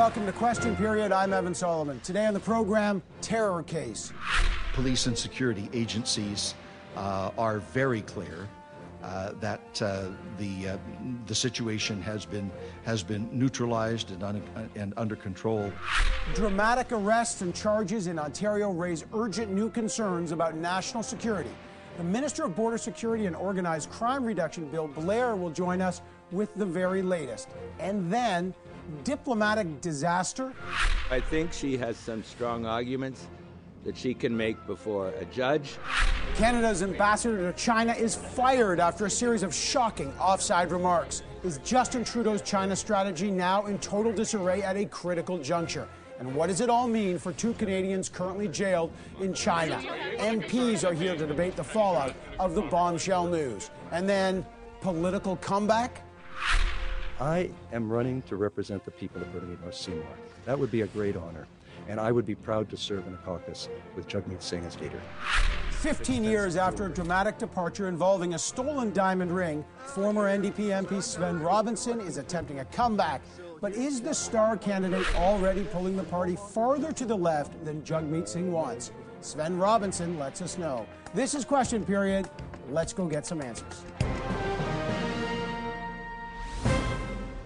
Welcome to Question Period. I'm Evan Solomon. Today on the program, terror case. Police and security agencies uh, are very clear uh, that uh, the uh, the situation has been has been neutralized and, un- and under control. Dramatic arrests and charges in Ontario raise urgent new concerns about national security. The Minister of Border Security and Organized Crime Reduction, Bill Blair, will join us with the very latest. And then, diplomatic disaster. I think she has some strong arguments that she can make before a judge. Canada's ambassador to China is fired after a series of shocking offside remarks. Is Justin Trudeau's China strategy now in total disarray at a critical juncture? And what does it all mean for two Canadians currently jailed in China? MPs are here to debate the fallout of the bombshell news. And then, political comeback? I am running to represent the people of North Seymour. That would be a great honor, and I would be proud to serve in a caucus with Jagmeet Singh as leader. 15 years after a dramatic departure involving a stolen diamond ring, former NDP MP Svend Robinson is attempting a comeback. But is the star candidate already pulling the party farther to the left than Jagmeet Singh wants? Svend Robinson lets us know. This is Question Period. Let's go get some answers.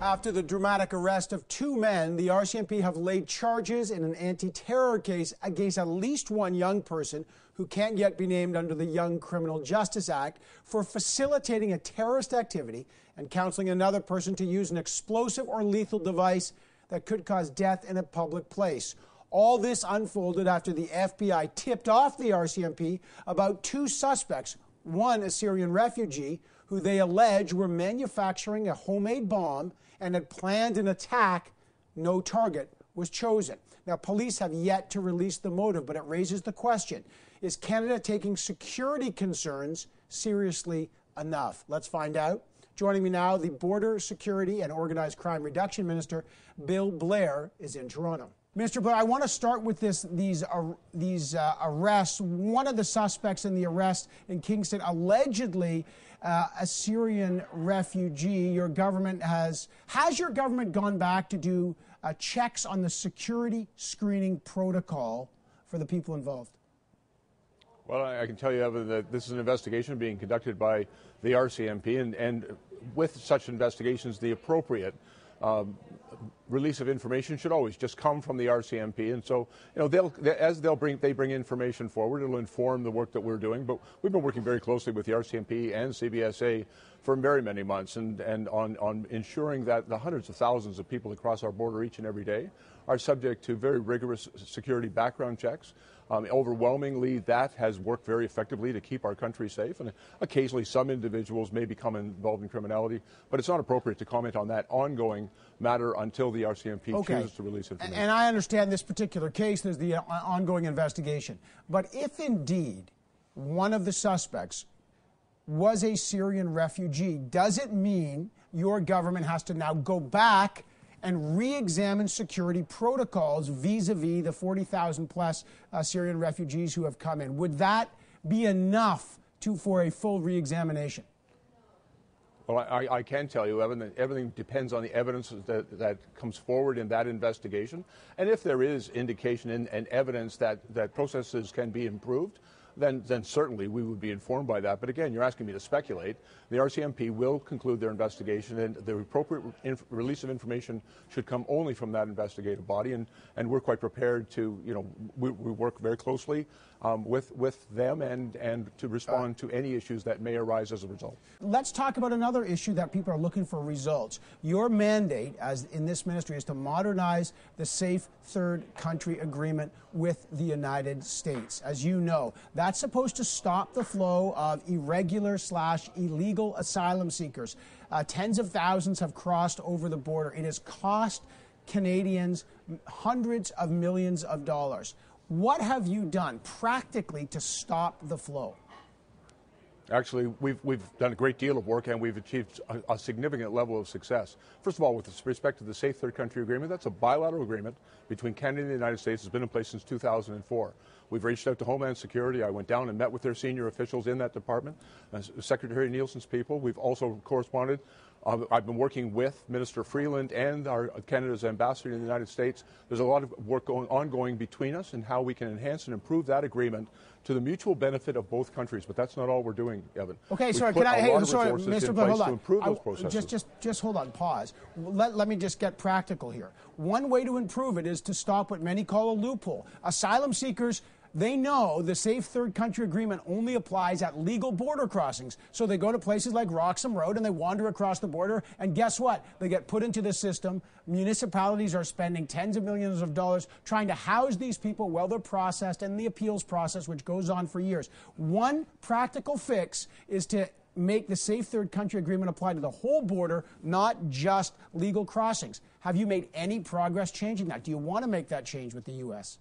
After the dramatic arrest of two men, the RCMP have laid charges in an anti terror case against at least one young person who can't yet be named under the Youth Criminal Justice Act for facilitating a terrorist activity and counseling another person to use an explosive or lethal device that could cause death in a public place. All this unfolded after the FBI tipped off the RCMP about two suspects, one a Syrian refugee who they allege were manufacturing a homemade bomb and had planned an attack. No target was chosen. Now, police have yet to release the motive, but it raises the question Is Canada taking security concerns seriously enough? Let's find out. Joining me now, the Border Security and Organized Crime Reduction Minister, Bill Blair, is in Toronto. Mr. Blair, I want to start with this, these, uh, these uh, arrests. One of the suspects in the arrest in Kingston allegedly uh, a Syrian refugee. Your government has has your government gone back to do uh, checks on the security screening protocol for the people involved? Well, I can tell you, Evan, that this is an investigation being conducted by the RCMP, and, and with such investigations, the appropriate um, release of information should always just come from the RCMP. And so, you know, they'll as they'll bring they bring information forward, it'll inform the work that we're doing. But we've been working very closely with the RCMP and CBSA for very many months, and and on on ensuring that the hundreds of thousands of people across our border each and every day are subject to very rigorous security background checks. Um, overwhelmingly, that has worked very effectively to keep our country safe. And occasionally, some individuals may become involved in criminality, but it's not appropriate to comment on that ongoing matter until the RCMP okay. chooses to release information. And I understand this particular case, there's the uh, ongoing investigation. But if indeed one of the suspects was a Syrian refugee, does it mean your government has to now go back? And re examine security protocols vis a vis the 40,000 plus uh, Syrian refugees who have come in. Would that be enough to, for a full re examination? Well, I, I, can tell you, Evan, that everything depends on the evidence that, that comes forward in that investigation. And if there is indication and, and evidence that, that processes can be improved, then, then certainly we would be informed by that. But again, you're asking me to speculate. The RCMP will conclude their investigation, and the appropriate release of information should come only from that investigative body. And, and we're quite prepared to, you know, we, we work very closely um, with, with them and, and to respond to any issues that may arise as a result. Let's talk about another issue that people are looking for results. Your mandate as in this ministry is to modernize the Safe Third Country Agreement with the United States. As you know, that's supposed to stop the flow of irregular slash illegal asylum seekers. Uh, tens of thousands have crossed over the border. It has cost Canadians hundreds of millions of dollars. What have you done practically to stop the flow? Actually, we've, we've done a great deal of work and we've achieved a, a, significant level of success. First of all, with respect to the Safe Third Country Agreement, that's a bilateral agreement between Canada and the United States. It's been in place since 2004. We've reached out to Homeland Security. I went down and met with their senior officials in that department, uh, Secretary Nielsen's people. We've also corresponded I've been working with Minister Freeland and our Canada's ambassador in the United States. There's a lot of work going, ongoing between us and how we can enhance and improve that agreement to the mutual benefit of both countries. But that's not all we're doing, Evan. Okay, We've sorry, can I? Hey, I'm sorry, Mr. Blair, hold on. I- oh, processes. Just, just, just hold on. Pause. Let, let me just get practical here. One way to improve it is to stop what many call a loophole. Asylum seekers. They know the Safe Third Country Agreement only applies at legal border crossings. So they go to places like Roxham Road and they wander across the border. And guess what? They get put into the system. Municipalities are spending tens of millions of dollars trying to house these people while they're processed and the appeals process, which goes on for years. One practical fix is to make the Safe Third Country Agreement apply to the whole border, not just legal crossings. Have you made any progress changing that? Do you want to make that change with the U.S.?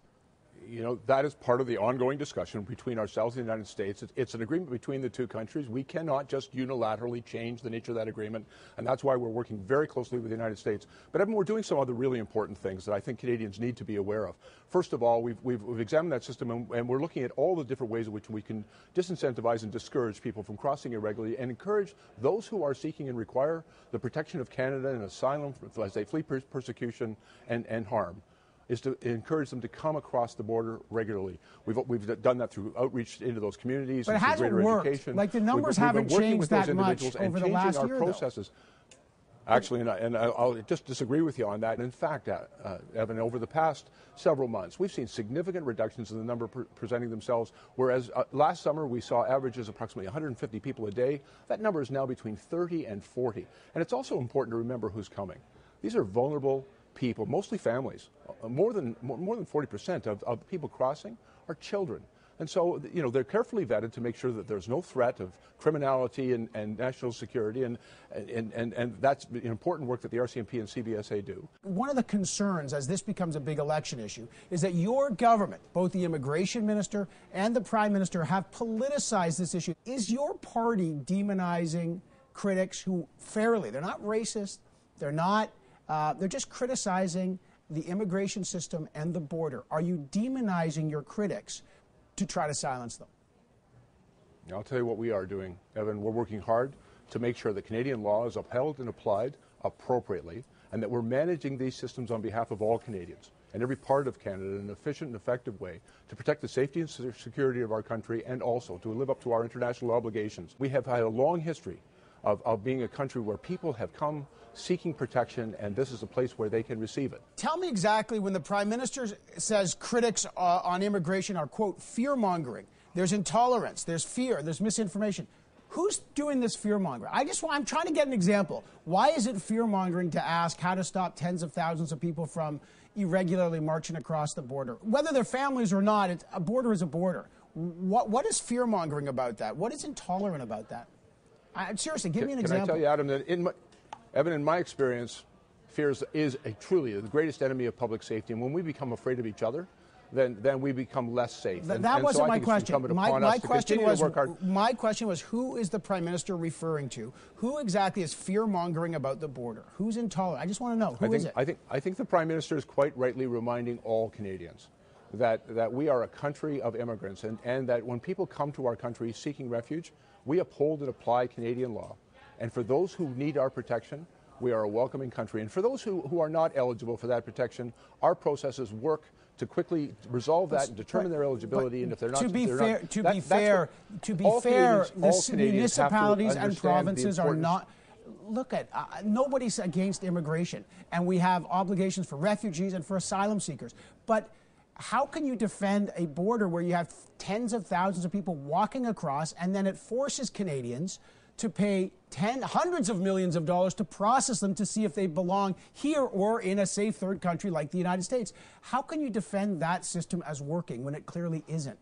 You know, that is part of the ongoing discussion between ourselves and the United States. It's, an agreement between the two countries. We cannot just unilaterally change the nature of that agreement, and that's why we're working very closely with the United States. But Evan, we're doing some other really important things that I think Canadians need to be aware of. First of all, we've, we've, we've examined that system, and, and, we're looking at all the different ways in which we can disincentivize and discourage people from crossing irregularly and encourage those who are seeking and require the protection of Canada and asylum as they flee persecution and, and harm is to encourage them to come across the border regularly. We've, we've done that through outreach into those communities but and it hasn't greater worked. education. Like the numbers we've, haven't we've changed that much over the last our year, processes. Actually, and, I, and I'll just disagree with you on that. In fact, uh, uh, Evan, over the past several months, we've seen significant reductions in the number pre- presenting themselves. Whereas uh, last summer we saw averages approximately 150 people a day, that number is now between 30 and 40. And it's also important to remember who's coming. These are vulnerable people, mostly families. Uh, more than more than 40% of, of people crossing are children. And so, you know, they're carefully vetted to make sure that there's no threat of criminality and, and national security, and, and, and, and that's important work that the RCMP and CBSA do. One of the concerns as this becomes a big election issue is that your government, both the immigration minister and the prime minister, have politicized this issue. Is your party demonizing critics who fairly, they're not racist, they're not, uh, they're just criticizing the immigration system and the border? Are you demonizing your critics to try to silence them? I'll tell you what we are doing, Evan. We're working hard to make sure that Canadian law is upheld and applied appropriately, and that we're managing these systems on behalf of all Canadians and every part of Canada in an efficient and effective way to protect the safety and security of our country and also to live up to our international obligations. We have had a long history of, of being a country where people have come seeking protection, and this is a place where they can receive it. Tell me exactly when the Prime Minister says critics uh, on immigration are, quote, fear mongering. There's intolerance, there's fear, there's misinformation. Who's doing this fear mongering? I just I'm trying to get an example. Why is it fear mongering to ask how to stop tens of thousands of people from irregularly marching across the border? Whether they're families or not, a border is a border. What, what is fear mongering about that? What is intolerant about that? I, seriously, give can, me an example. Can I tell you, Adam, that in my, Evan, in my experience, fear is, is a, truly the greatest enemy of public safety. And when we become afraid of each other, then, then we become less safe. Th- that and wasn't so my question. My, my question was my question was who is the prime minister referring to? Who exactly is fear mongering about the border? Who's intolerant? I just want to know who I think, is it. I think I think the prime minister is quite rightly reminding all Canadians that that we are a country of immigrants and, and that when people come to our country seeking refuge, we uphold and apply Canadian law. And for those who need our protection, we are a welcoming country. And for those who, who are not eligible for that protection, our processes work to quickly resolve that and determine their eligibility. But and if they're not, to be fair, not, to that, be fair, to be fair, the municipalities and provinces are not. Look at uh, nobody's against immigration, and we have obligations for refugees and for asylum seekers. But how can you defend a border where you have tens of thousands of people walking across, and then it forces Canadians? to pay ten, hundreds of millions of dollars to process them to see if they belong here or in a safe third country like the United States. How can you defend that system as working when it clearly isn't?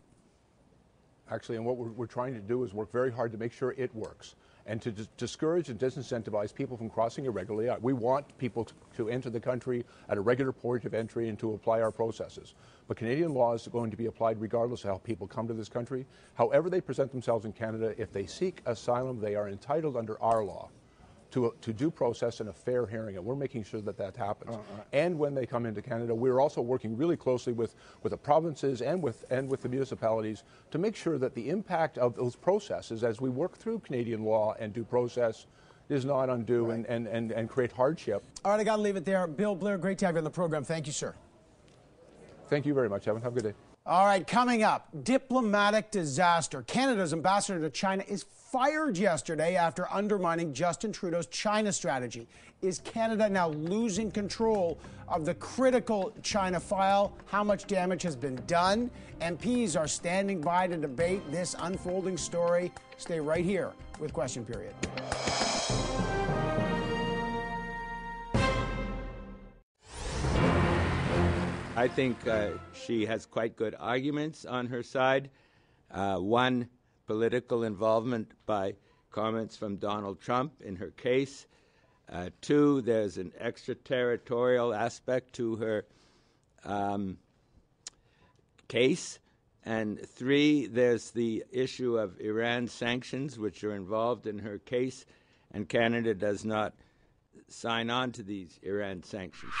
Actually, and what we're, we're trying to do is work very hard to make sure it works and to discourage and disincentivize people from crossing irregularly. Uh, we want people to, enter the country at a regular port of entry and to apply our processes. But Canadian law is going to be applied regardless of how people come to this country. However they present themselves in Canada, if they seek asylum, they are entitled under our law to, to due process and a fair hearing, and we're making sure that that happens. Uh-huh. And when they come into Canada, we're also working really closely with, with the provinces and with, and with the municipalities to make sure that the impact of those processes as we work through Canadian law and due process is not undue right. and, and, and, and create hardship. All right, I got to leave it there. Bill Blair, great to have you on the program. Thank you, sir. Thank you very much, Evan. Have a good day. All right, coming up, diplomatic disaster. Canada's ambassador to China is fired yesterday after undermining Justin Trudeau's China strategy. Is Canada now losing control of the critical China file? How much damage has been done? MPs are standing by to debate this unfolding story. Stay right here with Question Period. I think uh, she has quite good arguments on her side. Uh, one, political involvement by comments from Donald Trump in her case. Uh, two, there's an extraterritorial aspect to her um, case. And three, there's the issue of Iran sanctions, which are involved in her case, and Canada does not sign on to these Iran sanctions.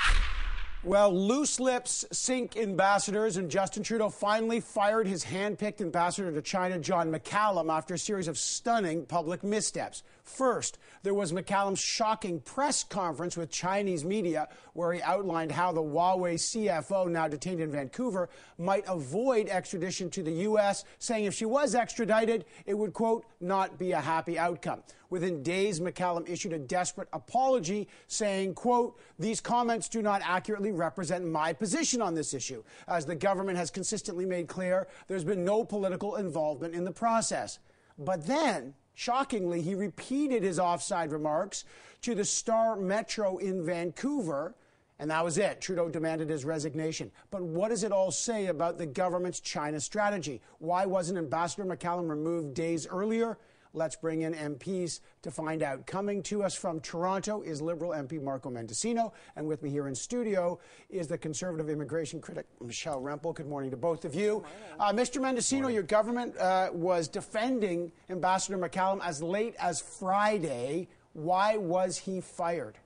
Well, loose lips sink ambassadors, and Justin Trudeau finally fired his hand-picked ambassador to China, John McCallum, after a series of stunning public missteps. First, there was McCallum's shocking press conference with Chinese media, where he outlined how the Huawei CFO, now detained in Vancouver, might avoid extradition to the U.S., saying if she was extradited, it would, quote, not be a happy outcome. Within days, McCallum issued a desperate apology saying, quote, these comments do not accurately represent my position on this issue. As the government has consistently made clear, there's been no political involvement in the process. But then, shockingly, he repeated his offside remarks to the Star Metro in Vancouver. And that was it. Trudeau demanded his resignation. But what does it all say about the government's China strategy? Why wasn't Ambassador McCallum removed days earlier? Let's bring in MPs to find out. Coming to us from Toronto is Liberal MP Marco Mendicino, and with me here in studio is the Conservative immigration critic Michelle Rempel. Good morning to both of you. Uh, Mr. Mendicino, your government uh, was defending Ambassador McCallum as late as Friday. Why was he fired?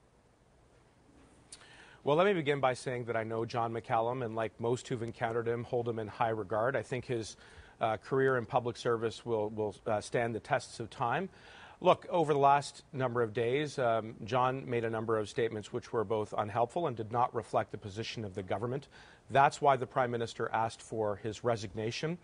Well, let me begin by saying that I know John McCallum, and like most who've encountered him, hold him in high regard. I think his uh, career in public service will, will uh, stand the tests of time. Look, over the last number of days, um, John made a number of statements which were both unhelpful and did not reflect the position of the government. That's why the Prime Minister asked for his resignation.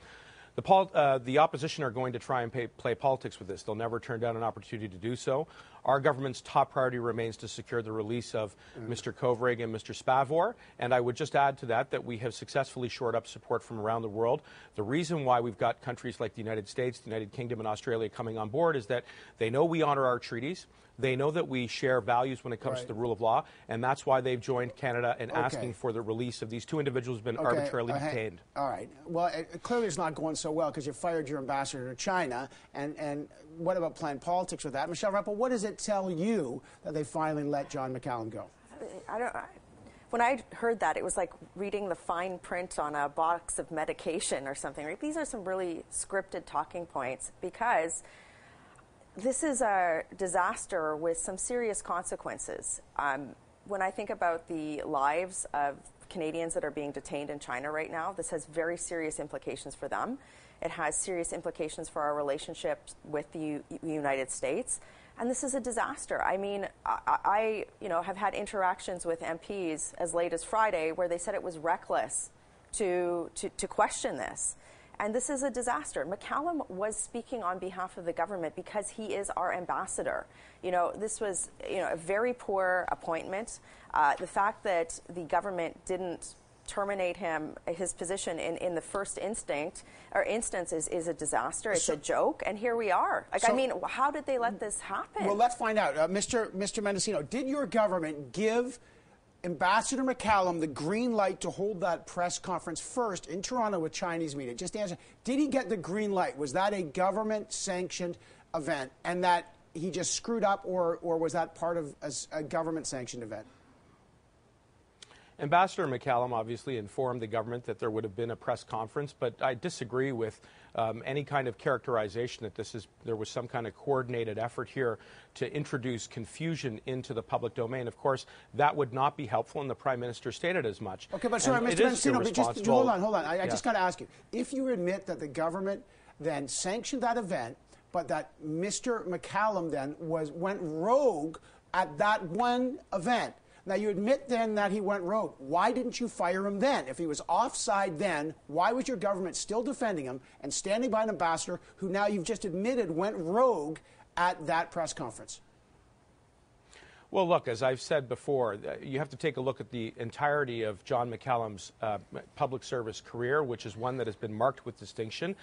The, uh, the, opposition are going to try and pay, play politics with this. They'll never turn down an opportunity to do so. Our government's top priority remains to secure the release of mm. Mr. Kovrig and Mr. Spavor. And I would just add to that that we have successfully shored up support from around the world. The reason why we've got countries like the United States, the United Kingdom, and Australia coming on board is that they know we honor our treaties. They know that we share values when it comes right. to the rule of law, and that's why they've joined Canada in okay. asking for the release of these two individuals who've been okay. arbitrarily uh, detained. All right. Well, it, clearly it's not going so well because you fired your ambassador to China, and, and what about playing politics with that? Michelle Rempel, what does it tell you that they finally let John McCallum go? I don't. I, when I heard that, it was like reading the fine print on a box of medication or something. Right? These are some really scripted talking points because this is a disaster with some serious consequences. Um, when I think about the lives of Canadians that are being detained in China right now, this has very serious implications for them. It has serious implications for our relationship with the U- United States. And this is a disaster. I mean, I, I, you know, have had interactions with MPs as late as Friday where they said it was reckless to, to, to question this. And this is a disaster. McCallum was speaking on behalf of the government because he is our ambassador. You know, this was, you know, a very poor appointment. Uh, the fact that the government didn't terminate him his position in, in the first instinct or instance is, is a disaster. It's so, a joke, and here we are. Like so, I mean, how did they let this happen? Well, let's find out, uh, Mr. Mr. Mendicino. Did your government give? Ambassador McCallum the green light to hold that press conference first in Toronto with Chinese media. Just answer. Did he get the green light? Was that a government sanctioned event and that he just screwed up, or, or was that part of a, a government sanctioned event? Ambassador McCallum obviously informed the government that there would have been a press conference, but I disagree with um, any kind of characterization that this is there was some kind of coordinated effort here to introduce confusion into the public domain. Of course, that would not be helpful, and the Prime Minister stated as much. Okay, but sorry, Mr. Mendicino, but just hold on, hold on. I, I just got to ask you: if you admit that the government then sanctioned that event but that Mr. McCallum then was went rogue at that one event. Now you admit then that he went rogue. Why didn't you fire him then? If he was offside then, why was your government still defending him and standing by an ambassador who now you've just admitted went rogue at that press conference? Well, look, as I've said before, uh, you have to take a look at the entirety of John McCallum's uh, public service career, which is one that has been marked with distinction.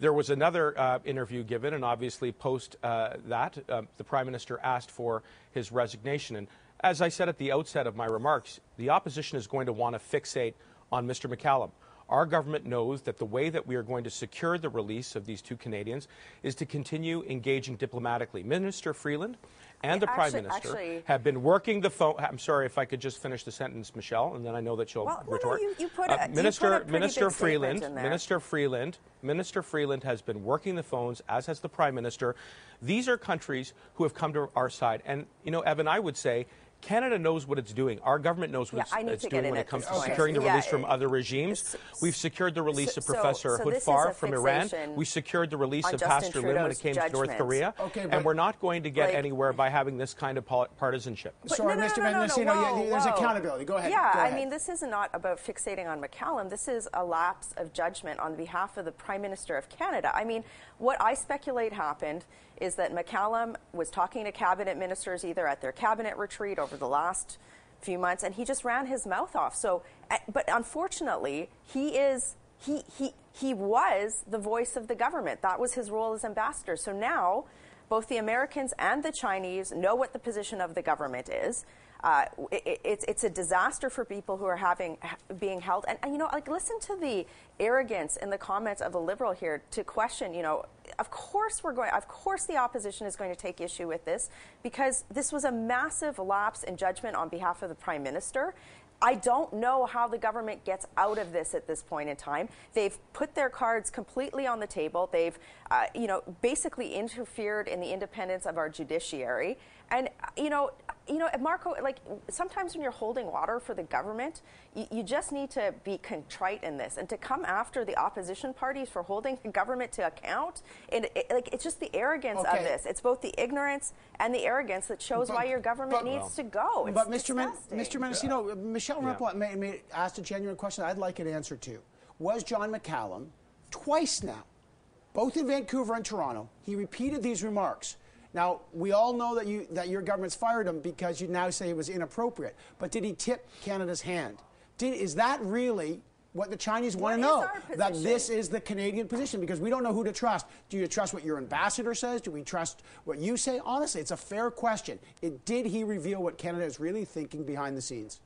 There was another uh, interview given, and obviously, post uh, that, uh, the Prime Minister asked for his resignation. And as I said at the outset of my remarks, the opposition is going to want to fixate on Mr. McCallum. Our government knows that the way that we are going to secure the release of these two Canadians is to continue engaging diplomatically. Minister Freeland and the actually, Prime Minister actually, have been working the phone. I'm sorry if I could just finish the sentence, Michelle, and then I know that you'll well, retort. No, no, you, you put uh, a, you Minister Minister Freeland. Minister Freeland, Minister Freeland has been working the phones, as has the Prime Minister. These are countries who have come to our side, and you know, Evan, I would say. Canada knows what it's doing. Our government knows what Yeah, it's, it's doing when it comes to point. securing the Yeah, release from other regimes. We've secured the release So- of Professor so this is Hoodfar a from Iran. We secured the release of Justin Pastor Lim when it came to North. Korea. Okay, but- and we're not going to get Like- anywhere by having this kind of partisanship. But Sorry, no, no, Mr. no, no, no, Mendicino, whoa, there's whoa. accountability. Go ahead. Yeah, Go I mean, this is not about fixating on McCallum. This is a lapse of judgment on behalf of the Prime Minister of Canada. I mean, what I speculate happened is that McCallum was talking to cabinet ministers either at their cabinet retreat over the last few months, and he just ran his mouth off. So, uh, but unfortunately, he is he he he was the voice of the government. That was his role as ambassador. So now, both the Americans and the Chinese know what the position of the government is. Uh, it, it's it's a disaster for people who are having being held, and, and you know, like listen to the arrogance in the comments of a liberal here to question. You know, of course we're going. Of course, the opposition is going to take issue with this because this was a massive lapse in judgment on behalf of the prime minister. I don't know how the government gets out of this at this point in time. They've put their cards completely on the table. They've, uh, you know, basically interfered in the independence of our judiciary. And you know, you know, Marco, like sometimes when you're holding water for the government, you, you just need to be contrite in this and to come after the opposition parties for holding the government to account. And it, like it's just the arrogance Okay. of this. It's both the ignorance and the arrogance that shows But- why your government but- needs to go. It's but Mr. Men- disgusting. Mr. Mendicino, uh, Michelle Rempel may, may asked a genuine question I'd like an answer to. Was John McCallum twice now, both in Vancouver and Toronto, he repeated these remarks. Now, we all know that, you, that your government's fired him because you now say it was inappropriate. But did he tip Canada's hand? Did, is that really what the Chinese want to know? That this is the Canadian position because we don't know who to trust. Do you trust what your ambassador says? Do we trust what you say? Honestly, it's a fair question. It, did he reveal what Canada is really thinking behind the scenes?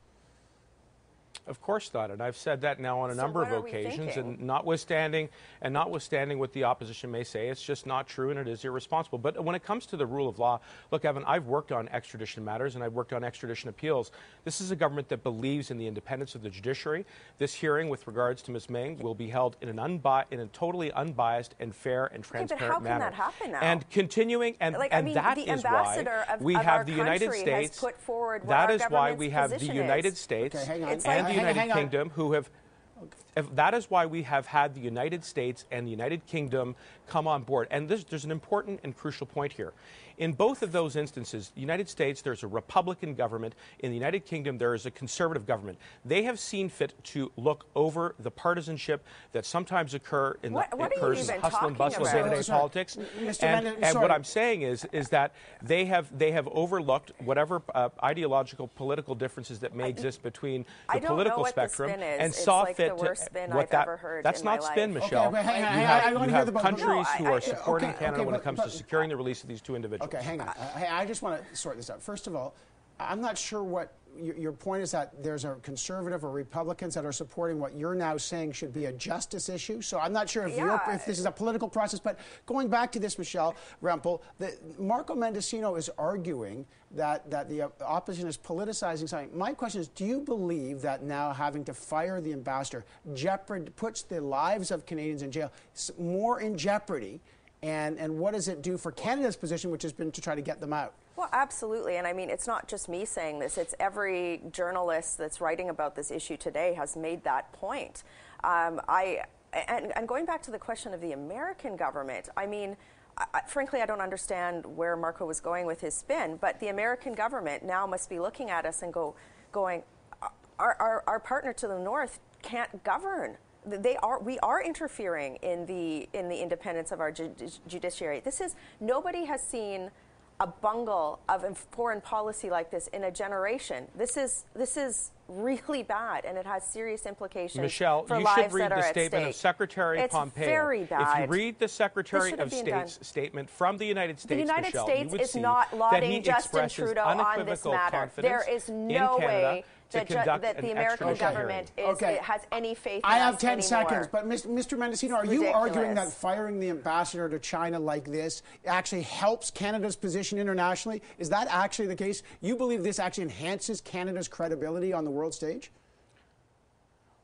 Of course not, and I've said that now on a So number of occasions. And notwithstanding, and notwithstanding what the opposition may say, it's just not true, and it is irresponsible. But when it comes to the rule of law, look, Evan, I've worked on extradition matters and I've worked on extradition appeals. This is a government that believes in the independence of the judiciary. This hearing, with regards to Ms. Meng, will be held in an unbi- in a totally unbiased and fair and but transparent how can manner. that happen now? And continuing, and, Like, I and mean, that the is ambassador why of- we of have our the United country has States. put forward what that our is why we have the United is. States Okay, hang on. And like- the Hang on, United hang. Kingdom who have if that is why we have had the United States and the United Kingdom come on board. And this, there's an important and crucial point here. In both of those instances, the United States, there's a Republican government. In the United Kingdom, there is a conservative government. They have seen fit to look over the partisanship that sometimes occur in What- the what are you occurs in hustle and bustle of about? day-to-day Sorry. politics. Mr. And, Bennett, and what I'm saying is, is that they have they have overlooked whatever uh, ideological political differences that may exist between the political what the spectrum spin is. and It's saw like fit the worst to spin what I've that, ever heard That's in not my spin, life. Michelle. Okay, but you I- have, I wanna you hear have the countries No, who I- are supporting okay, Canada okay, when it comes but- to securing the release of these two individuals. Okay, hang on. Uh, hey, I just want to sort this out. First of all, I'm not sure what your, your point is that there's a conservative or Republicans that are supporting what you're now saying should be a justice issue. So I'm not sure if, Yeah. if this is a political process. But going back to this, Michelle Rempel, the, Marco Mendicino is arguing that, that the opposition is politicizing something. My question is do you believe that now having to fire the ambassador jeopard, puts the lives of Canadians in jail more in jeopardy? And, and what does it do for Canada's position, which has been to try to get them out? Well, absolutely. And I mean, it's not just me saying this, it's every journalist that's writing about this issue today has made that point. Um, I, and, and going back to the question of the American government, I mean, I, frankly, I don't understand where Marco was going with his spin, but the American government now must be looking at us and go, going, our, our, our partner to the north can't govern. They are, we are interfering in the, in the independence of our ju- judiciary. This is, nobody has seen a bungle of foreign policy like this in a generation. This is this is really bad, and it has serious implications. Michelle, for you lives should read the statement at of. Secretary it's Pompeo. Very bad. If you read the Secretary of shouldn't have been State's done. statement from the United States, the United Michelle, States is not lauding Justin Trudeau on this matter. There is no way that, conduct that an the American government is, Okay. has any faith. In Canada. I have 10 anymore. seconds, but Mis- Mr. Mendicino, are you arguing that firing the ambassador to China like this actually helps Canada's position internationally? Is that actually the case? You believe this actually enhances Canada's credibility on the world stage?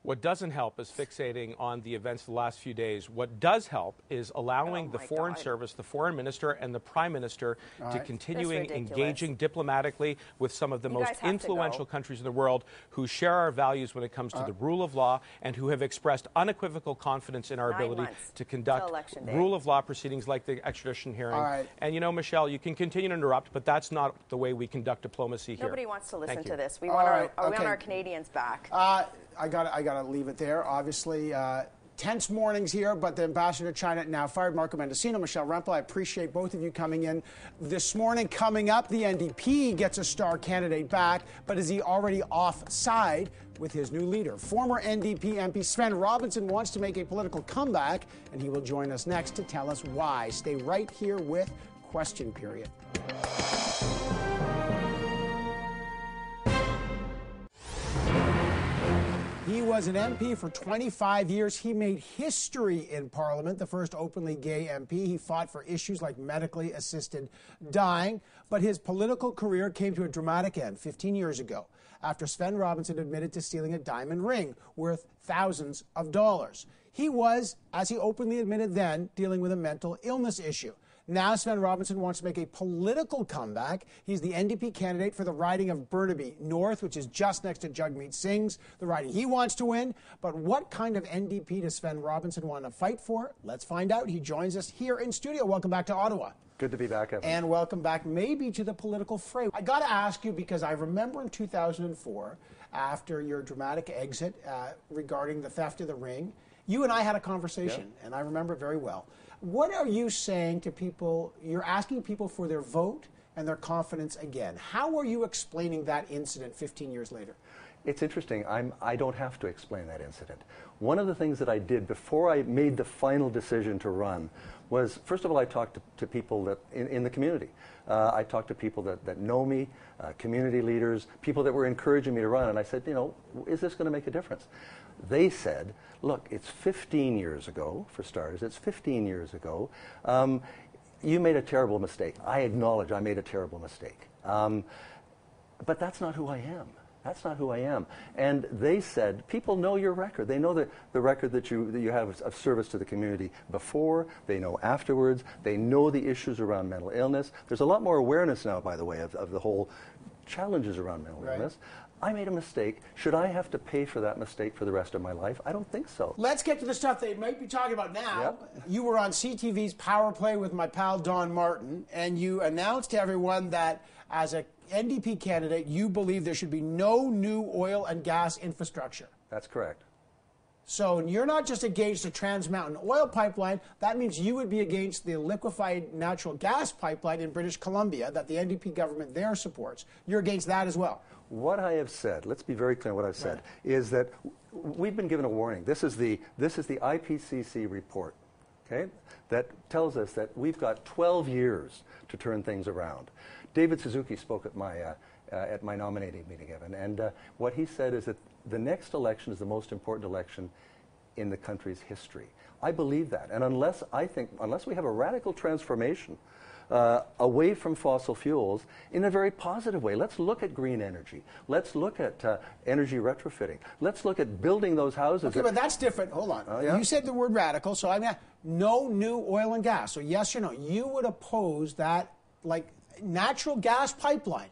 What doesn't help is fixating on the events of the last few days. What does help is allowing Oh the Foreign God. Service, the Foreign Minister, and the Prime Minister to continuing engaging diplomatically with some of the You most guys have to influential countries in the world who share our values when it comes to the rule of law and who have expressed unequivocal confidence in our ability to conduct rule of law proceedings like the extradition hearing. All right. And you know, Michelle, you can continue to interrupt, but that's not the way we conduct diplomacy here. Nobody wants to listen to this. We All want right, our, we okay. want our Canadians back. Uh, I got I got to leave it there. Obviously, uh, tense mornings here, but the ambassador to China now fired. Marco Mendicino, Michelle Rempel. I appreciate both of you coming in this morning. Coming up, the NDP gets a star candidate back, but is he already offside with his new leader? Former NDP MP Svend Robinson wants to make a political comeback, and he will join us next to tell us why. Stay right here with Question Period. He was an MP for 25 years. He made history in Parliament, the first openly gay MP. He fought for issues like medically assisted dying, but his political career came to a dramatic end 15 years ago after Svend Robinson admitted to stealing a diamond ring worth thousands of dollars. He was, as he openly admitted then, dealing with a mental illness issue. Now, Svend Robinson wants to make a political comeback. He's the NDP candidate for the riding of Burnaby North, which is just next to Jagmeet Singh's, the riding he wants to win. But what kind of NDP does Svend Robinson want to fight for? Let's find out. He joins us here in studio. Welcome back to Ottawa. Good to be back, Evan. And welcome back, maybe, to the political fray. I got to ask you because I remember in 2004, after your dramatic exit uh, regarding the theft of the ring, you and I had a conversation, and I remember it very well. What are you saying to people? You're asking people for their vote and their confidence again. How are you explaining that incident 15 years later? It's interesting. I'm, I don't have to explain that incident. One of the things that I did before I made the final decision to run was, first of all, I talked to, to people that in, in the community. Uh, I talked to people that, that know me, uh, community leaders, people that were encouraging me to run, and I said, you know, is this going to make a difference? They said, look, it's 15 years ago, for starters, it's 15 years ago. Um, you made a terrible mistake. I acknowledge I made a terrible mistake. Um, but that's not who I am. That's not who I am. And they said, people know your record. They know the, the record that you, that you have of service to the community before, they know afterwards, they know the issues around mental illness. There's a lot more awareness now, by the way, of, of the whole challenges around mental Right. illness. I made a mistake. Should I have to pay for that mistake for the rest of my life? I don't think so. Let's get to the stuff they might be talking about now. Yep. You were on CTV's Power Play with my pal Don Martin, and you announced to everyone that as a NDP candidate, you believe there should be no new oil and gas infrastructure. That's correct. So you're not just against the Trans Mountain oil pipeline. That means you would be against the liquefied natural gas pipeline in British Columbia that the NDP government there supports. You're against that as well. What I have said, let's be very clear what I've said, is that we've been given a warning. This is the, this is the IPCC report, okay, that tells us that we've got 12 years to turn things around. David Suzuki spoke at my, uh, uh, at my nominating meeting, Evan, and uh, what he said is that the next election is the most important election in the country's history. I believe that, and unless I think, unless we have a radical transformation uh, away from fossil fuels in a very positive way. Let's look at green energy. Let's look at uh, energy retrofitting. Let's look at building those houses. Okay, that- but that's different. Hold on. Oh, yeah? You said the word radical, so I mean, no new oil and gas. So yes or no? You would oppose that, like natural gas pipeline.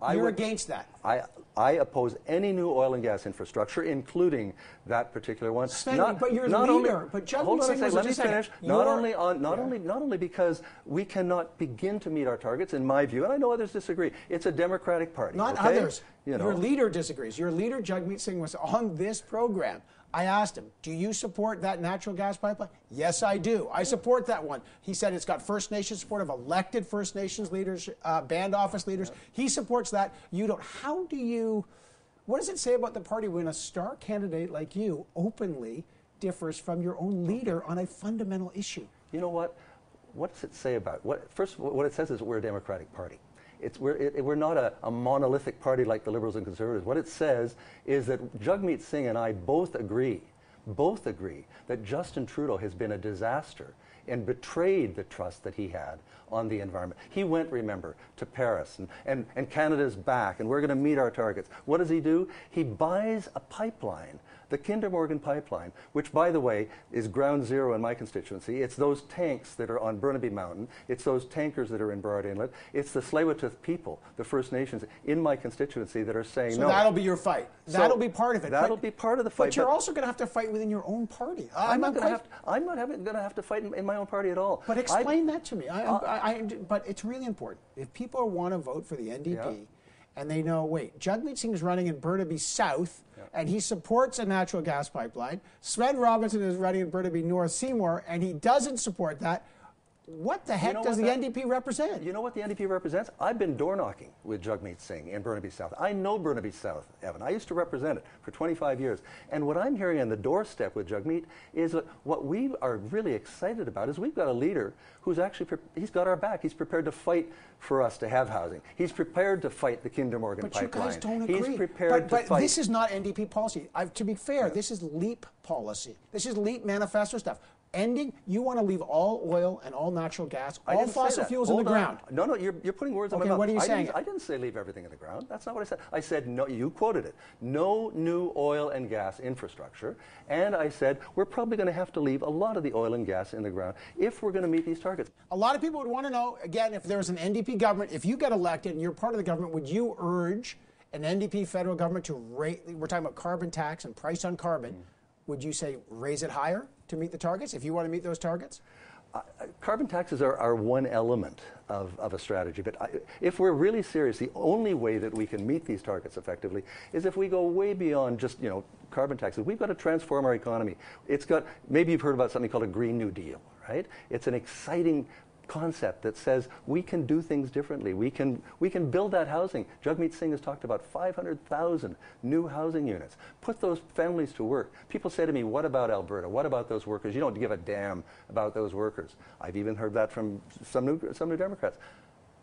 I You're would- against that. I I oppose any new oil and gas infrastructure, including that particular one. Svend, but you're a leader. Only, but Jagmeet hold on a second. Let me just a second. finish. Not only on, not Yeah. only not only because we cannot begin to meet our targets, in my view, and I know others disagree. It's a Democratic Party. Not okay? others. You know. Your leader disagrees. Your leader, Jagmeet Singh, was on this program. I asked him, Do you support that natural gas pipeline? Yes, I do. I support that one. He said it's got First Nations support of elected First Nations leaders, uh, band office leaders. He supports that. You don't. How do you. What does it say about the party when a star candidate like you openly differs from your own leader on a fundamental issue? You know what? What does it say about what? First, of all, what it says is we're a Democratic Party. It's, we're, it, we're not a, a monolithic party like the Liberals and Conservatives. What it says is that Jagmeet Singh and I both agree, both agree that Justin Trudeau has been a disaster and betrayed the trust that he had on the environment. He went, remember, to Paris, and, and, and Canada's back, and we're going to meet our targets. What does he do? He buys a pipeline, the Kinder Morgan pipeline, which, by the way, is ground zero in my constituency. It's those tanks that are on Burnaby Mountain. It's those tankers that are in Burrard Inlet. It's the Tsleil-Waututh people, the First Nations in my constituency that are saying So no. that'll be your fight. So that'll be part of it. that'll But- be part of the fight, But you're but- also going to have to fight within your own party. I'm not going to have. To, I'm not going to have to fight in, in my own party at all. But I- explain that to me. I, Uh, I, I, but it's really important. If people want to vote for the NDP Yeah. And they know, wait, Jagmeet Singh is running in Burnaby South and he supports a natural gas pipeline. Svend Robinson is running in Burnaby North Seymour and he doesn't support that. What the heck know does the that- NDP represent? You know what the NDP represents? I've been door knocking with Jagmeet Singh in Burnaby South. I know Burnaby South, Evan. I used to represent it for 25 years. And what I'm hearing on the doorstep with Jagmeet is that what we are really excited about is we've got a leader who's actually, pre- he's got our back. He's prepared to fight for us to have housing. He's prepared to fight the Kinder Morgan But pipeline. But you guys don't agree. He's prepared but, to but fight. this is not NDP policy. i to be fair, this is LEAP policy. This is LEAP manifesto stuff. Ending, you want to leave all oil and all natural gas, I all fossil fuels Hold in the on. ground. No, no, you're, you're putting words in Okay, my mouth. what are you I saying? Didn't, I didn't say leave everything in the ground. That's not what I said. I said no. You quoted it. No new oil and gas infrastructure. And I said we're probably going to have to leave a lot of the oil and gas in the ground if we're going to meet these targets. A lot of people would want to know, again, if there's an NDP government, if you get elected and you're part of the government, would you urge an NDP federal government to rate, we're talking about carbon tax and price on carbon, Mm. would you say raise it higher to meet the targets, if you want to meet those targets? Uh, carbon taxes are, are one element of, of a strategy, but I, if we're really serious, the only way that we can meet these targets effectively is if we go way beyond just you know carbon taxes. We've got to transform our economy. It's got maybe you've heard about something called a Green New Deal, right? It's an exciting concept that says we can do things differently. We can, we can build that housing. Jagmeet Singh has talked about 500,000 new housing units. Put those families to work. People say to me, what about Alberta? What about those workers? You don't give a damn about those workers. I've even heard that from some new, some new Democrats.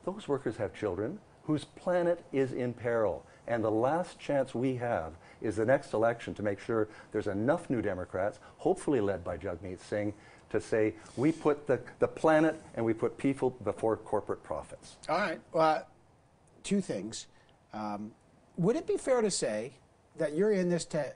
Those workers have children whose planet is in peril. And the last chance we have is the next election to make sure there's enough new Democrats, hopefully led by Jagmeet Singh, to say we put the, the planet and we put people before corporate profits. All right. Well, two things. Um, would it be fair to say that you're in this to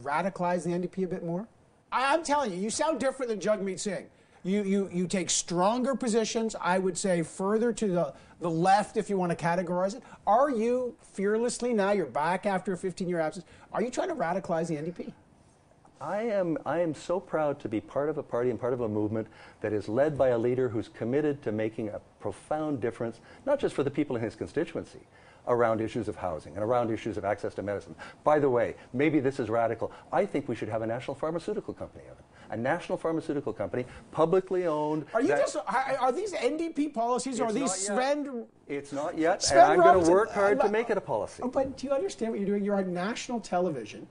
radicalize the NDP a bit more? I- I'm telling you, you sound different than Jagmeet Singh. You, you, you take stronger positions, I would say further to the, the left if you want to categorize it. Are you fearlessly now, you're back after a 15 year absence, are you trying to radicalize the NDP? I am, I am so proud to be part of a party and part of a movement that is led by a leader who's committed to making a profound difference, not just for the people in his constituency, around issues of housing and around issues of access to medicine. By the way, maybe this is radical. I think we should have a national pharmaceutical company, Evan. A national pharmaceutical company, publicly owned. Are you just, are, these NDP policies or are these. Svend? It's not yet, Svend and I'm going to work hard uh, to make it a policy. But do you understand what you're doing? You're on national television.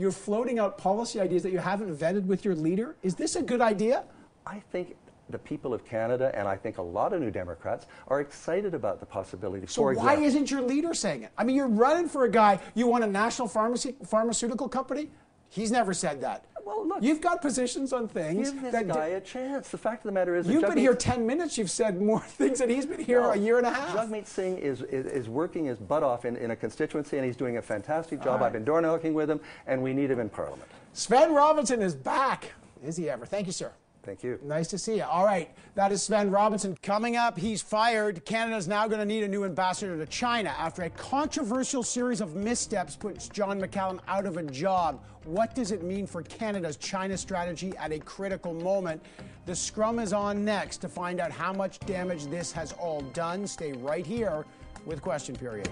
You're floating out policy ideas that you haven't vetted with your leader. Is this a good idea? I think the people of Canada, and I think a lot of New Democrats, are excited about the possibility. So for why example, isn't your leader saying it? I mean, you're running for a guy. You want a national pharmacy, pharmaceutical company? He's never said that. Well, look, You've got positions on things give this that guy a chance? The fact of the matter is, you've been here 10 minutes. You've said more things than he's been here No, a year and a half. Jagmeet Singh is, is, is working his butt off in, in a constituency, and he's doing a fantastic job. right. I've been door knocking with him, and we need him in Parliament. Svend Robinson is back. Is he ever? Thank you, sir. Thank you. Nice to see you. All right, that is Svend Robinson. Coming up, he's fired. Canada's now going to need a new ambassador to China after a controversial series of missteps puts John McCallum out of a job. What does it mean for Canada's China strategy at a critical moment? The scrum is on next to find out how much damage this has all done. Stay right here with Question Period.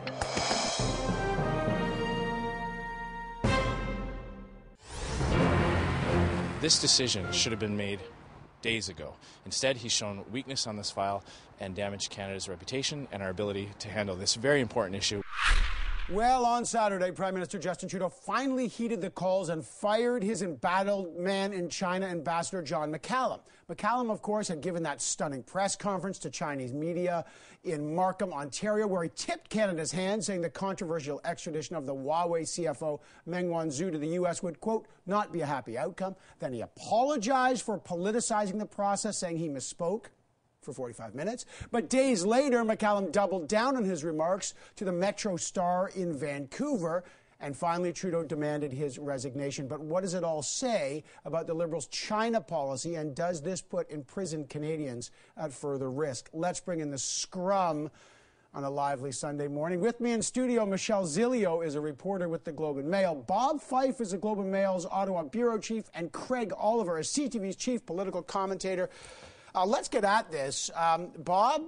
This decision should have been made days ago. Instead, he's shown weakness on this file and damaged Canada's reputation and our ability to handle this very important issue. Well, on Saturday, Prime Minister Justin Trudeau finally heeded the calls and fired his embattled man in China, Ambassador John McCallum. McCallum, of course, had given that stunning press conference to Chinese media in Markham, Ontario, where he tipped Canada's hand, saying the controversial extradition of the Huawei CFO Meng Wanzhou to the U.S. would, quote, not be a happy outcome. Then he apologized for politicizing the process, saying he misspoke for 45 minutes. But days later, McCallum doubled down on his remarks to the Metro Star in Vancouver. And finally, Trudeau demanded his resignation. But what does it all say about the Liberals' China policy, and does this put imprisoned Canadians at further risk? Let's bring in the scrum on a lively Sunday morning. With me in studio, Michelle Zilio is a reporter with the Globe and Mail. Bob Fife is the Globe and Mail's Ottawa bureau chief, and Craig Oliver is CTV's chief political commentator. Uh, let's get at this. Um, Bob,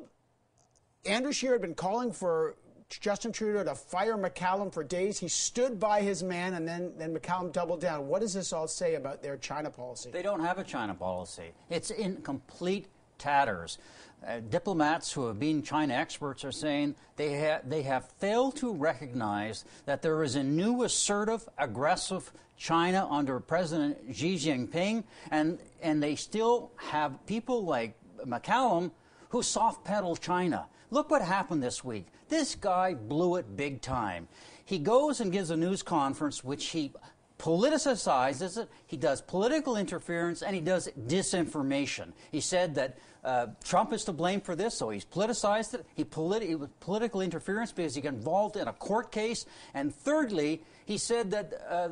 Andrew Scheer had been calling for Justin Trudeau to fire McCallum for days. He stood by his man, and then, then McCallum doubled down. What does this all say about their China policy? They don't have a China policy. It's in complete tatters. Uh, diplomats who have been China experts are saying they, ha- they have failed to recognize that there is a new assertive, aggressive China under President Xi Jinping, and, and they still have people like McCallum who soft pedal China. Look what happened this week. This guy blew it big time. He goes and gives a news conference, which he politicizes it, he does political interference, and he does disinformation. He said that uh, Trump is to blame for this, so he's politicized it. He politi- it was political interference because he got involved in a court case. And thirdly, he said that uh,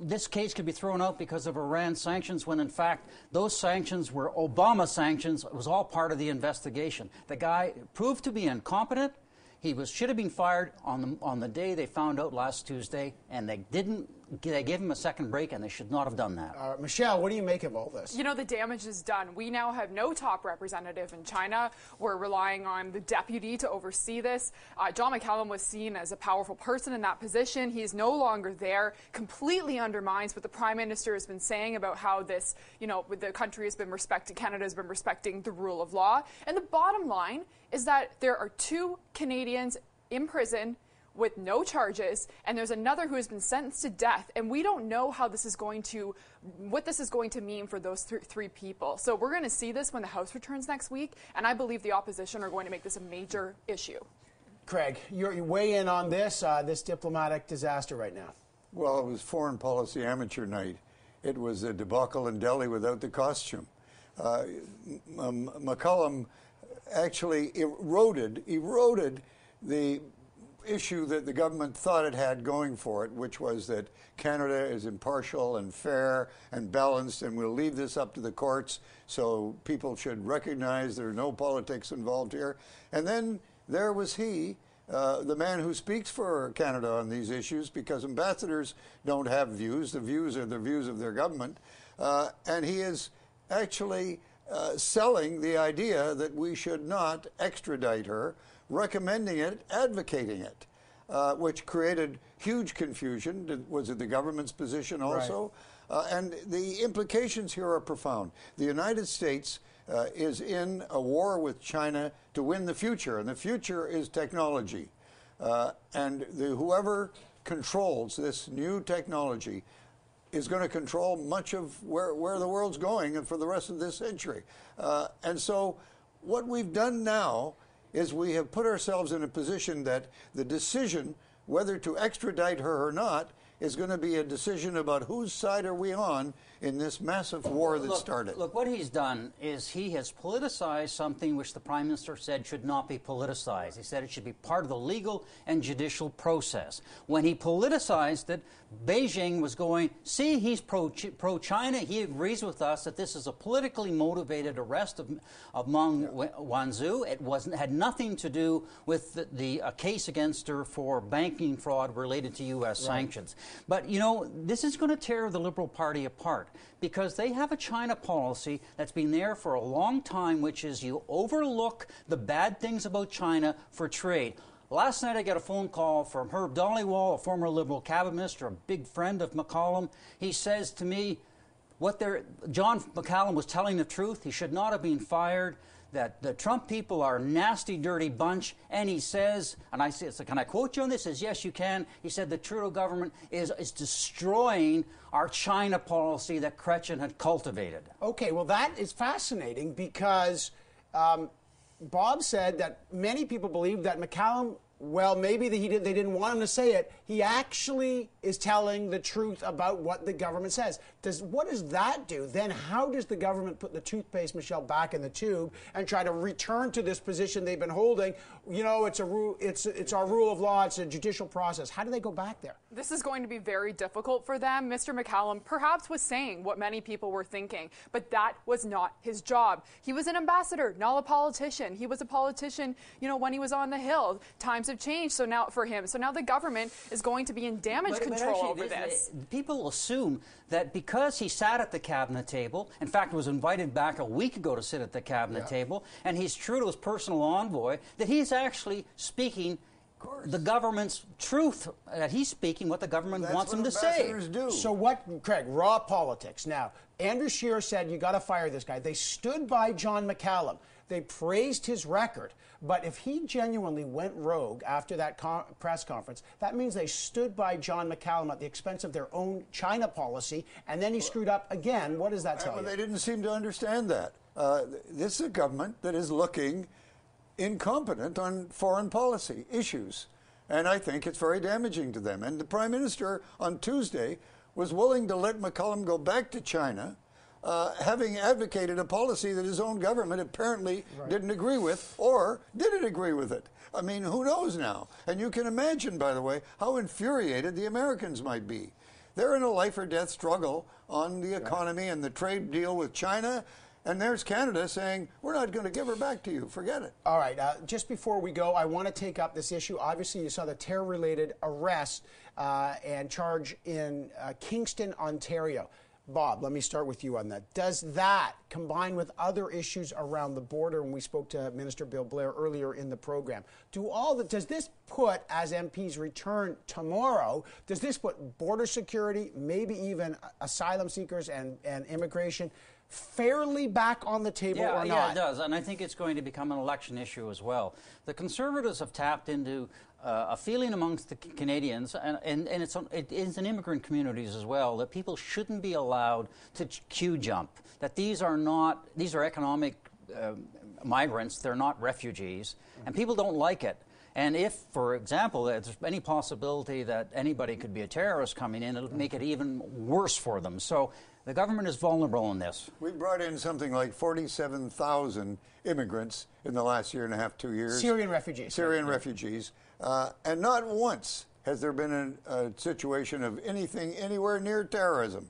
this case could be thrown out because of Iran sanctions, when in fact those sanctions were Obama sanctions. It was all part of the investigation. The guy proved to be incompetent. He was should have been fired on the on the day they found out last Tuesday, and they didn't. They gave him a second break, and they should not have done that. Uh, Michelle, what do you make of all this? You know, the damage is done. We now have no top representative in China. We're relying on the deputy to oversee this. Uh, John McCallum was seen as a powerful person in that position. He is no longer there. Completely undermines what the prime minister has been saying about how this, you know, the country has been respecting, Canada has been respecting the rule of law. And the bottom line is that there are two Canadians in prison with no charges, and there's another who has been sentenced to death. And we don't know how this is going to, what this is going to mean for those th- three people. So we're going to see this when the House returns next week, and I believe the opposition are going to make this a major issue. Craig, you're, you weigh in on this, uh, this diplomatic disaster right now. Well, it was foreign policy amateur night. It was a debacle in Delhi without the costume. Uh, McCallum actually eroded, eroded the issue that the government thought it had going for it, which was that Canada is impartial and fair and balanced, and we'll leave this up to the courts so people should recognize there are no politics involved here. And then there was he, uh, the man who speaks for Canada on these issues, because ambassadors don't have views. The views are the views of their government. Uh, and he is actually uh, selling the idea that we should not extradite her recommending it, advocating it, uh, which created huge confusion. Was it the government's position also? Right. Uh, and the implications here are profound. The United States uh, is in a war with China to win the future, and the future is technology. Uh, and the, whoever controls this new technology is going to control much of where, where the world's going and for the rest of this century. Uh, and so, what we've done now is we have put ourselves in a position that the decision whether to extradite her or not is going to be a decision about whose side are we on in this massive war that look, started. Look, what he's done is he has politicized something which the Prime Minister said should not be politicized. He said it should be part of the legal and judicial process. When he politicized it, Beijing was going, see, he's pro, pro China. He agrees with us that this is a politically motivated arrest of, of Meng yeah. Wanzhou. It wasn't, had nothing to do with the, the case against her for banking fraud related to U.S. Right. sanctions. But, you know, this is going to tear the Liberal Party apart because they have a China policy that's been there for a long time, which is you overlook the bad things about China for trade. Last night I got a phone call from Herb Dhaliwal, a former Liberal cabinet minister, a big friend of McCallum. He says to me, what they're, John McCallum was telling the truth. He should not have been fired. That the Trump people are a nasty, dirty bunch. And he says, and I so can I quote you on this? He says, yes, you can. He said the Trudeau government is, is destroying our China policy that Chrétien had cultivated. Okay, well, that is fascinating because um, Bob said that many people believe that McCallum well, maybe he did, they didn't want him to say it. He actually is telling the truth about what the government says. Does what does that do? Then how does the government put the toothpaste, Michelle, back in the tube and try to return to this position they've been holding? You know, it's a rule. It's it's our rule of law. It's a judicial process. How do they go back there? This is going to be very difficult for them. Mr. McCallum perhaps was saying what many people were thinking, but that was not his job. He was an ambassador, not a politician. He was a politician, you know, when he was on the Hill. Times have changed so now for him. So now the government is going to be in damage but, control but actually, over this. People assume that because he sat at the cabinet table, in fact, was invited back a week ago to sit at the cabinet yeah. table, and he's Trudeau's personal envoy, that he's actually speaking the government's truth that he's speaking what the government That's wants him to say. Do. So what, Craig? Raw politics. Now, Andrew Scheer said you got to fire this guy. They stood by John McCallum. They praised his record. But if he genuinely went rogue after that co- press conference, that means they stood by John McCallum at the expense of their own China policy, and then he screwed up again. What does that tell well, you? They didn't seem to understand that. Uh, this is a government that is looking incompetent on foreign policy issues. And I think it's very damaging to them. And the Prime Minister on Tuesday was willing to let McCallum go back to China uh, having advocated a policy that his own government apparently right. didn't agree with, or didn't agree with it? I mean, who knows now? And you can imagine, by the way, how infuriated the Americans might be. They're in a life or death struggle on the economy right. and the trade deal with China. And there's Canada saying, we're not going to give her back to you. Forget it. All right. Uh, just before we go, I want to take up this issue. Obviously, you saw the terror related arrest uh, and charge in uh, Kingston, Ontario. Bob, let me start with you on that. Does that, combine with other issues around the border, and we spoke to Minister Bill Blair earlier in the program, do all that, does this put, as MPs return tomorrow, does this put border security, maybe even asylum seekers and, and immigration, fairly back on the table yeah, or not? Yeah, it does, and I think it's going to become an election issue as well. The Conservatives have tapped into uh, a feeling amongst the Canadians, and, and, and it's, it is in immigrant communities as well, that people shouldn't be allowed to queue jump. That these are not, these are economic uh, migrants, they're not refugees, and people don't like it. And if, for example, there's any possibility that anybody could be a terrorist coming in, it'll make it even worse for them. So the government is vulnerable in this. We brought in something like 47,000 immigrants in the last year and a half, two years. Syrian refugees. Syrian right? refugees. Uh, and not once has there been a, a situation of anything anywhere near terrorism.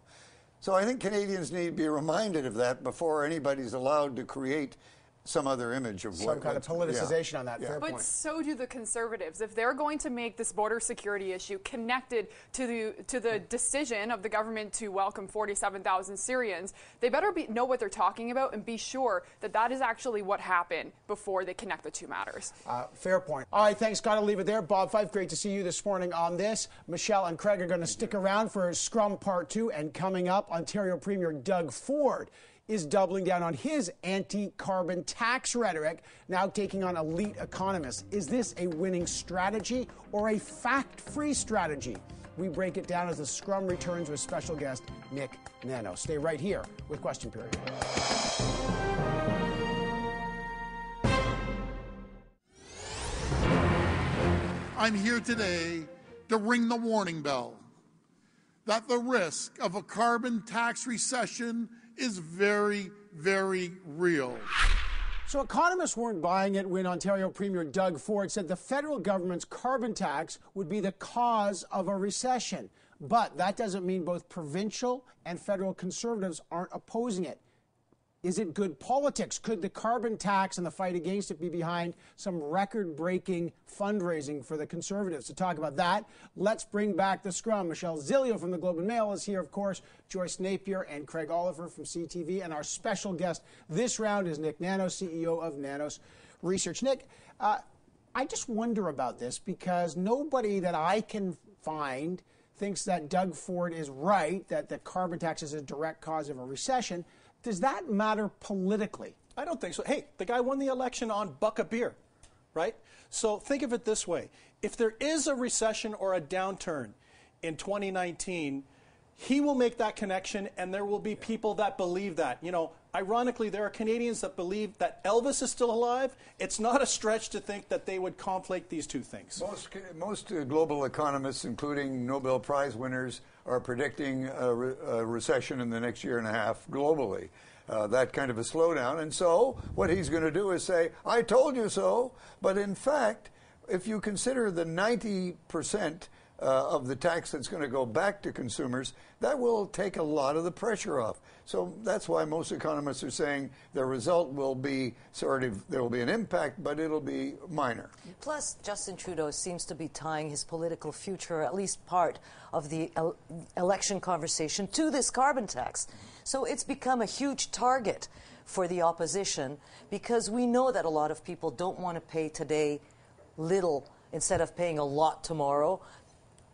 So I think Canadians need to be reminded of that before anybody's allowed to create some other image of some what, kind of politicization yeah. on that. Yeah. Fair but point. so do the conservatives. If they're going to make this border security issue connected to the to the decision of the government to welcome 47,000 Syrians, they better be, know what they're talking about and be sure that that is actually what happened before they connect the two matters. Uh, fair point. All right, thanks. Got to leave it there. Bob Fife, great to see you this morning on this. Michelle and Craig are going to stick around for Scrum Part Two, and coming up, Ontario Premier Doug Ford is doubling down on his anti carbon tax rhetoric, now taking on elite economists. Is this a winning strategy or a fact free strategy? We break it down as the scrum returns with special guest Nick Nanos. Stay right here with Question Period. I'm here today to ring the warning bell that the risk of a carbon tax recession is very, very real. So economists weren't buying it when Ontario Premier Doug Ford said the federal government's carbon tax would be the cause of a recession. But that doesn't mean both provincial and federal conservatives aren't opposing it. Is it good politics? Could the carbon tax and the fight against it be behind some record breaking fundraising for the Conservatives? To talk about that, let's bring back the scrum. Michelle Zilio from the Globe and Mail is here, of course, Joyce Napier and Craig Oliver from CTV. And our special guest this round is Nick Nanos, CEO of Nanos Research. Nick, uh, I just wonder about this because nobody that I can find thinks that Doug Ford is right, that the carbon tax is a direct cause of a recession. Does that matter politically? I don't think so. Hey, the guy won the election on buck a beer, right? So think of it this way. If there is a recession or a downturn in 2019, he will make that connection and there will be people that believe that. You know, ironically, there are Canadians that believe that Elvis is still alive. It's not a stretch to think that they would conflate these two things. Most, most uh, global economists, including Nobel Prize winners, are predicting a, re- a recession in the next year and a half globally. Uh, that kind of a slowdown. And so, what he's going to do is say, I told you so. But in fact, if you consider the 90 percent uh, of the tax that's going to go back to consumers, that will take a lot of the pressure off. So that's why most economists are saying the result will be sort of, there will be an impact, but it'll be minor. Plus, Justin Trudeau seems to be tying his political future, at least part of the el- election conversation, to this carbon tax. So it's become a huge target for the opposition because we know that a lot of people don't want to pay today little instead of paying a lot tomorrow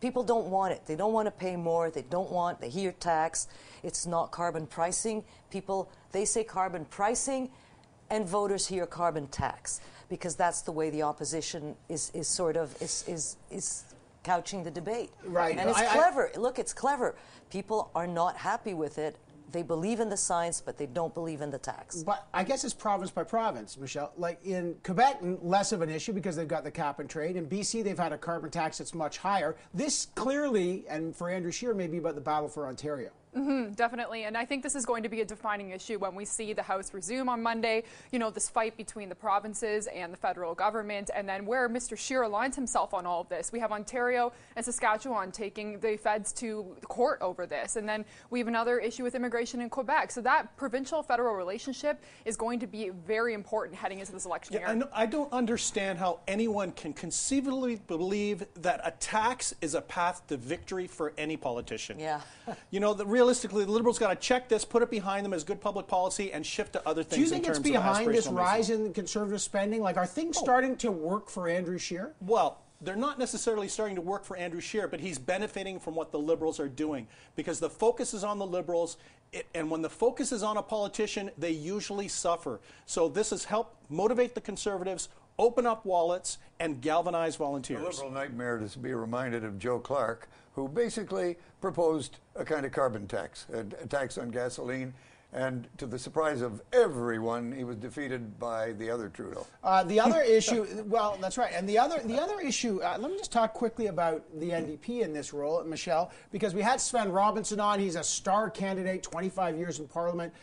people don't want it. They don't want to pay more. They don't want, they hear tax. It's not carbon pricing. People, they say carbon pricing, and voters hear carbon tax because that's the way the opposition is, is sort of, is, is, is couching the debate. Right. And it's I, clever. I, Look, it's clever. People are not happy with it they believe in the science, but they don't believe in the tax. But I guess it's province by province, Michelle. Like in Quebec, less of an issue because they've got the cap and trade. In BC, they've had a carbon tax that's much higher. This clearly, and for Andrew Scheer, may be about the battle for Ontario. Mm-hmm, definitely. And I think this is going to be a defining issue when we see the House resume on Monday. You know, this fight between the provinces and the federal government, and then where Mr. Scheer aligns himself on all of this. We have Ontario and Saskatchewan taking the feds to court over this. And then we have another issue with immigration in Quebec. So that provincial federal relationship is going to be very important heading into this election yeah, year. And I don't understand how anyone can conceivably believe that a tax is a path to victory for any politician. Yeah. you know, the real realistically, the Liberals got to check this, put it behind them as good public policy, and shift to other things. Do you think it's behind this rise basis. in conservative spending? Like, are things oh. starting to work for Andrew Scheer? Well, they're not necessarily starting to work for Andrew Scheer, but he's benefiting from what the Liberals are doing because the focus is on the Liberals, it, and when the focus is on a politician, they usually suffer. So this has helped motivate the Conservatives, open up wallets, and galvanize volunteers. A Liberal nightmare to be reminded of Joe Clark, who basically proposed a kind of carbon tax, a, tax on gasoline. And to the surprise of everyone, he was defeated by the other Trudeau. Uh, the other issue, well, that's right. And the other, the other issue, uh, let me just talk quickly about the NDP in this role, Michelle, because we had Svend Robinson on. He's a star candidate, 25 years in Parliament.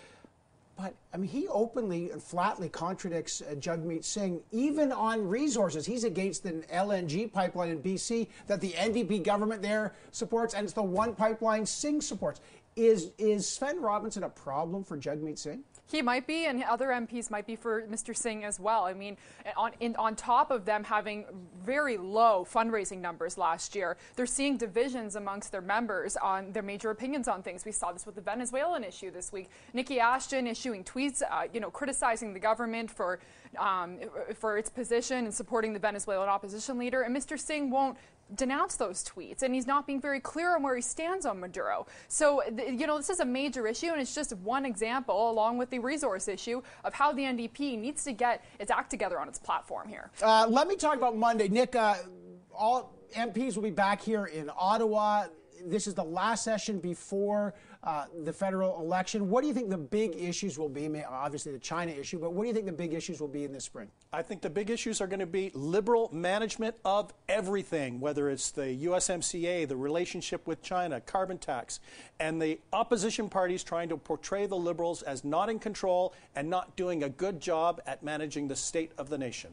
But I mean, he openly and flatly contradicts uh, Singh, even on resources. He's against an LNG pipeline in BC that the NDP government there supports, and it's the one pipeline Singh supports. Is is Svend Robinson a problem for Jagmeet Singh? He might be, and other MPs might be for Mr. Singh as well. I mean, on, in, on top of them having very low fundraising numbers last year, they're seeing divisions amongst their members on their major opinions on things. We saw this with the Venezuelan issue this week. Niki Ashton issuing tweets, uh, you know, criticizing the government for um, for its position and supporting the Venezuelan opposition leader, and Mr. Singh won't denounce those tweets, and he's not being very clear on where he stands on Maduro. So, you know, this is a major issue, and it's just one example, along with the resource issue, of how the NDP needs to get its act together on its platform here. Uh, let me talk about Monday. Nick, uh, all MPs will be back here in Ottawa this is the last session before uh, the federal election. What do you think the big issues will be? Obviously, the China issue, but what do you think the big issues will be in this spring? I think the big issues are going to be liberal management of everything, whether it's the USMCA, the relationship with China, carbon tax, and the opposition parties trying to portray the liberals as not in control and not doing a good job at managing the state of the nation.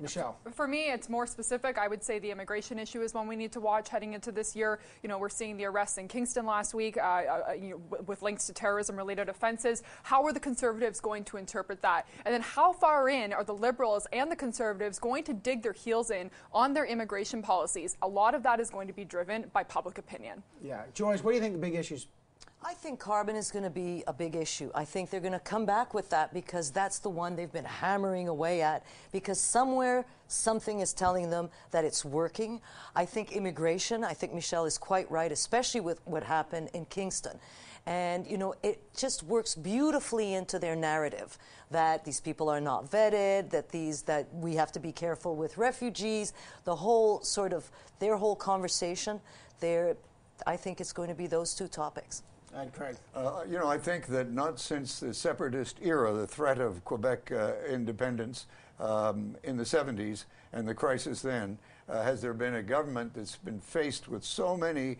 Michelle. For me, it's more specific. I would say the immigration issue is one we need to watch heading into this year. You know, we're seeing the arrests in Kingston last week uh, uh, you know, with links to terrorism-related offenses. How are the Conservatives going to interpret that? And then how far in are the Liberals and the Conservatives going to dig their heels in on their immigration policies? A lot of that is going to be driven by public opinion. Yeah. Joyce, what do you think the big issues I think carbon is going to be a big issue. I think they're going to come back with that because that's the one they've been hammering away at because somewhere something is telling them that it's working. I think immigration, I think Michelle is quite right, especially with what happened in Kingston. And, you know, it just works beautifully into their narrative that these people are not vetted, that these, that we have to be careful with refugees, the whole sort of, their whole conversation, there, I think it's going to be those two topics. And Craig. Uh, you know, I think that not since the separatist era, the threat of Quebec uh, independence um, in the 70s and the crisis then, uh, has there been a government that's been faced with so many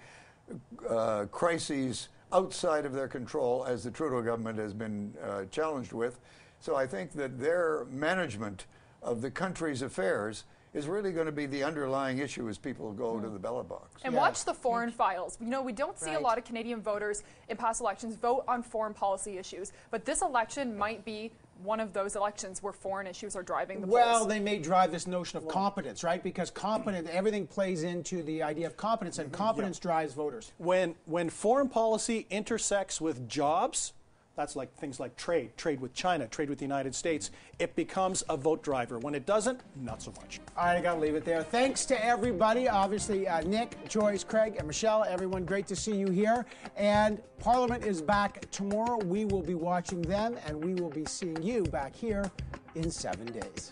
uh, crises outside of their control as the Trudeau government has been uh, challenged with. So I think that their management of the country's affairs is really going to be the underlying issue as people go mm. to the ballot box. And yeah. watch the foreign files. You know, we don't see right. a lot of Canadian voters in past elections vote on foreign policy issues, but this election might be one of those elections where foreign issues are driving the well, polls. they may drive this notion of well, competence, right? Because competence, everything plays into the idea of competence, and competence yeah. drives voters. When when foreign policy intersects with jobs, that's like things like trade, trade with China, trade with the United States. It becomes a vote driver. When it doesn't, not so much. All right, I got to leave it there. Thanks to everybody. Obviously, uh, Nick, Joyce, Craig, and Michelle, everyone, great to see you here. And Parliament is back tomorrow. We will be watching them, and we will be seeing you back here in seven days.